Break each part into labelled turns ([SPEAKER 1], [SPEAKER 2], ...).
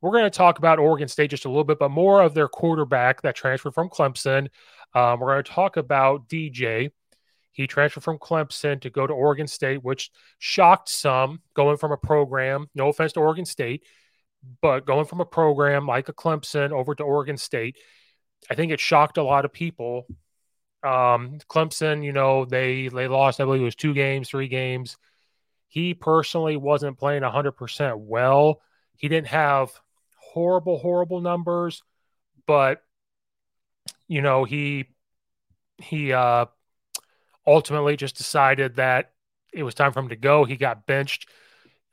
[SPEAKER 1] We're going to talk about Oregon State just a little bit, but more of their quarterback that transferred from Clemson. Um, we're going to talk about DJ. He transferred from Clemson to go to Oregon State, which shocked some going from a program, no offense to Oregon State, but going from a program like a Clemson over to Oregon State, I think it shocked a lot of people. Um, Clemson, you know, they they lost, I believe it was two games, three games. He personally wasn't playing 100% well. He didn't have horrible, horrible numbers, but you know, he he uh ultimately just decided that it was time for him to go. He got benched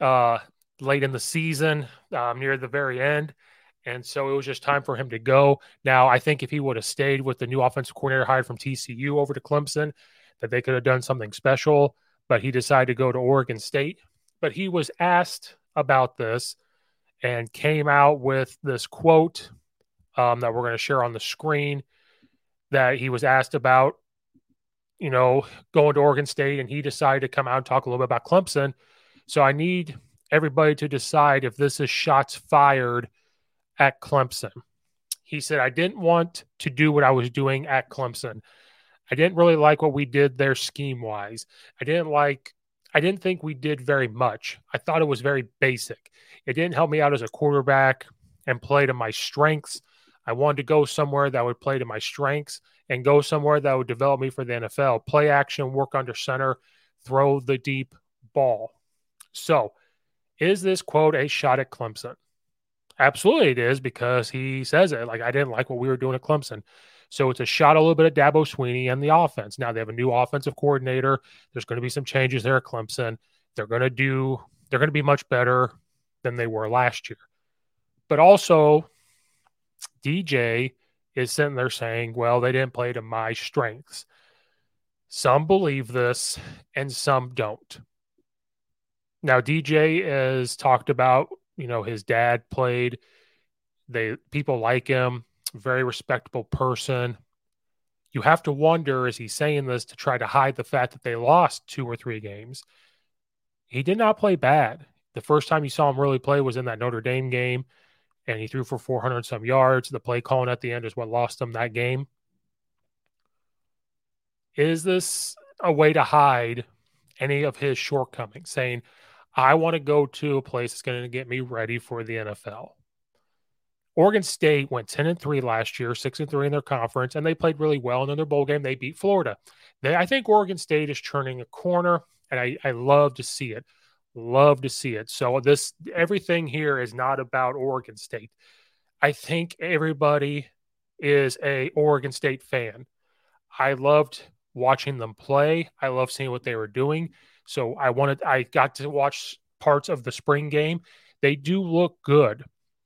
[SPEAKER 1] uh late in the season, um, near the very end. And so it was just time for him to go. Now, I think if he would have stayed with the new offensive coordinator hired from TCU over to Clemson, that they could have done something special. But he decided to go to Oregon State. But he was asked about this and came out with this quote um, that we're going to share on the screen that he was asked about, you know, going to Oregon State, and he decided to come out and talk a little bit about Clemson. So I need everybody to decide if this is shots fired at Clemson. He said, I didn't want to do what I was doing at Clemson. I didn't really like what we did there scheme wise. I didn't like, I didn't think we did very much. I thought it was very basic. It didn't help me out as a quarterback and play to my strengths. I wanted to go somewhere that would play to my strengths and go somewhere that would develop me for the NFL. Play action, work under center, throw the deep ball. So, is this quote a shot at Clemson? Absolutely, it is because he says it. Like, I didn't like what we were doing at Clemson. So it's a shot a little bit at Dabo Swinney and the offense. Now they have a new offensive coordinator. There's going to be some changes there at Clemson. They're going to do, they're going to be much better than they were last year. But also, DJ is sitting there saying, well, they didn't play to my strengths. Some believe this and some don't. Now, DJ has talked about, you know, his dad played. They people like him, very respectable person. You have to wonder, is he saying this to try to hide the fact that they lost two or three games? He did not play bad. The first time you saw him really play was in that Notre Dame game, and he threw for 400 some yards. The play calling at the end is what lost him that game. Is this a way to hide any of his shortcomings, saying, I want to go to a place that's going to get me ready for the NFL? Oregon State went 10 and 3 last year, 6 and 3 in their conference, and they played really well. In their bowl game, they beat Florida. They, I think Oregon State is turning a corner, and I, I love to see it. Love to see it. So this everything here is not about Oregon State. I think everybody is a Oregon State fan. I loved watching them play. I love seeing what they were doing. So I wanted I got to watch parts of the spring game. They do look good.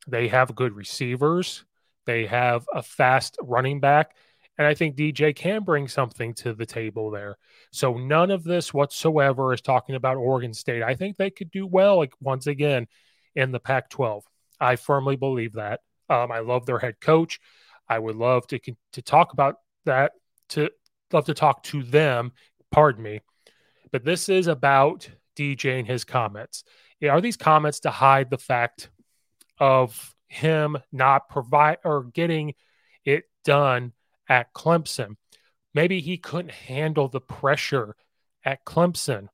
[SPEAKER 1] They have good receivers. They have a fast running back. And I think DJ can bring something to the table there. So none of this whatsoever is talking about Oregon State. I think they could do well, like once again, in the Pac 12. I firmly believe that. Um, I love their head coach. I would love to to talk about that. To love to talk to them. Pardon me, but this is about DJ and his comments. Are these comments to hide the fact of him not provide or getting it done at Clemson. Maybe he couldn't handle the pressure at Clemson.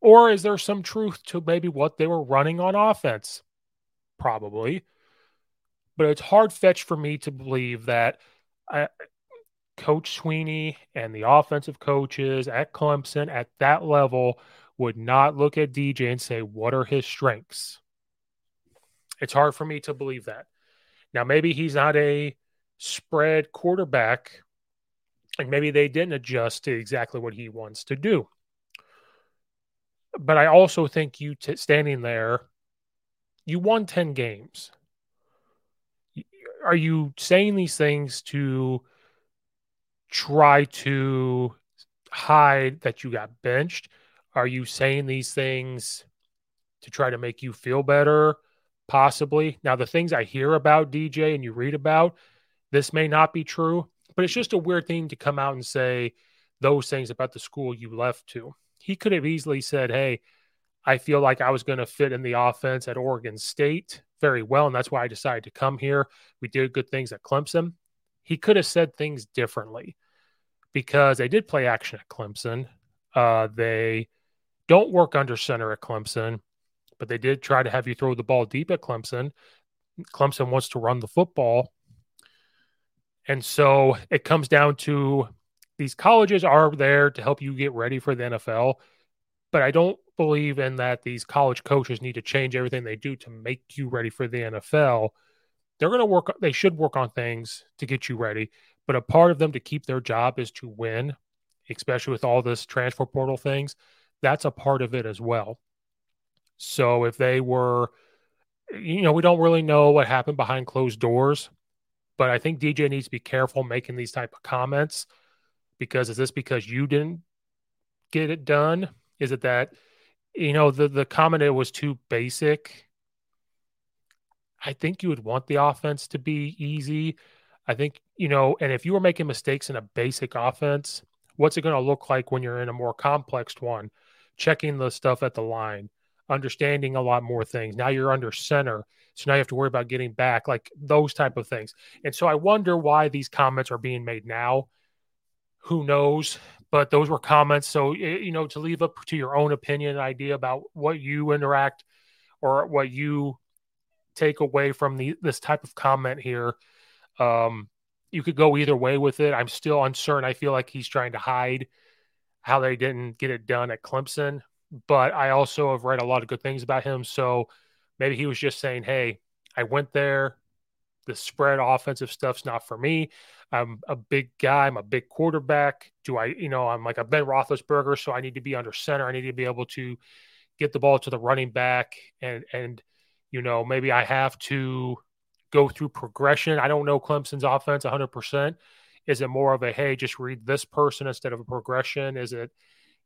[SPEAKER 1] Or is there some truth to maybe what they were running on offense? Probably. But it's hard fetched for me to believe that uh, Coach Swinney and the offensive coaches at Clemson at that level would not look at DJ and say, What are his strengths? It's hard for me to believe that. Now, maybe he's not a spread quarterback, and maybe they didn't adjust to exactly what he wants to do. But I also think you t- standing there, you won 10 games. are you saying these things to try to hide that you got benched? Are you saying these things to try to make you feel better? Possibly. Now, the things I hear about DJ and you read about, this may not be true, but it's just a weird thing to come out and say those things about the school you left to. He could have easily said, Hey, I feel like I was going to fit in the offense at Oregon State very well, and that's why I decided to come here. We did good things at Clemson. He could have said things differently because they did play action at Clemson. Uh, they don't work under center at Clemson but they did try to have you throw the ball deep at Clemson. Clemson wants to run the football. And so it comes down to these colleges are there to help you get ready for the NFL. But I don't believe in that these college coaches need to change everything they do to make you ready for the NFL. They're going to work, they should work on things to get you ready. But a part of them to keep their job is to win, especially with all this transfer portal things. That's a part of it as well. So if they were, you know, we don't really know what happened behind closed doors, but I think DJ needs to be careful making these type of comments because is this because you didn't get it done? Is it that you know the the comment it was too basic? I think you would want the offense to be easy. I think, you know, and if you were making mistakes in a basic offense, what's it going to look like when you're in a more complex one? Checking the stuff at the line, understanding a lot more things. Now you're under center. So now you have to worry about getting back, like those type of things. And so I wonder why these comments are being made now. Who knows? But those were comments. So, you know, to leave up to your own opinion, idea about what you interact or what you take away from the, this type of comment here. Um, you could go either way with it. I'm still uncertain. I feel like he's trying to hide how they didn't get it done at Clemson but I also have read a lot of good things about him. So maybe he was just saying, hey, I went there. The spread offensive stuff's not for me. I'm a big guy. I'm a big quarterback. Do I, you know, I'm like a Ben Roethlisberger, so I need to be under center. I need to be able to get the ball to the running back, and and you know maybe I have to go through progression. I don't know Clemson's offense 100. percent Is it more of a hey, just read this person instead of a progression? Is it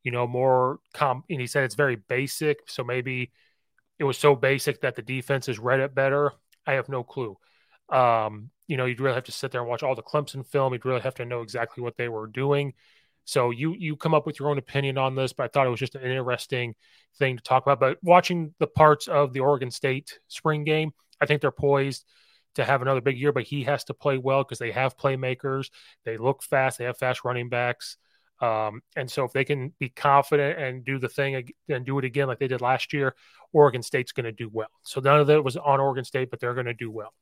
[SPEAKER 1] you know, more com. And he said it's very basic, so maybe it was so basic that the defense defenses read it better. I have no clue. Um, you know, you'd really have to sit there and watch all the Clemson film. You'd really have to know exactly what they were doing. So you you come up with your own opinion on this, but I thought it was just an interesting thing to talk about. But watching the parts of the Oregon State spring game, I think they're poised to have another big year. But he has to play well because they have playmakers. They look fast. They have fast running backs. Um, and so if they can be confident and do the thing and do it again like they did last year, Oregon State's going to do well. So none of that was on Oregon State, but they're going to do well.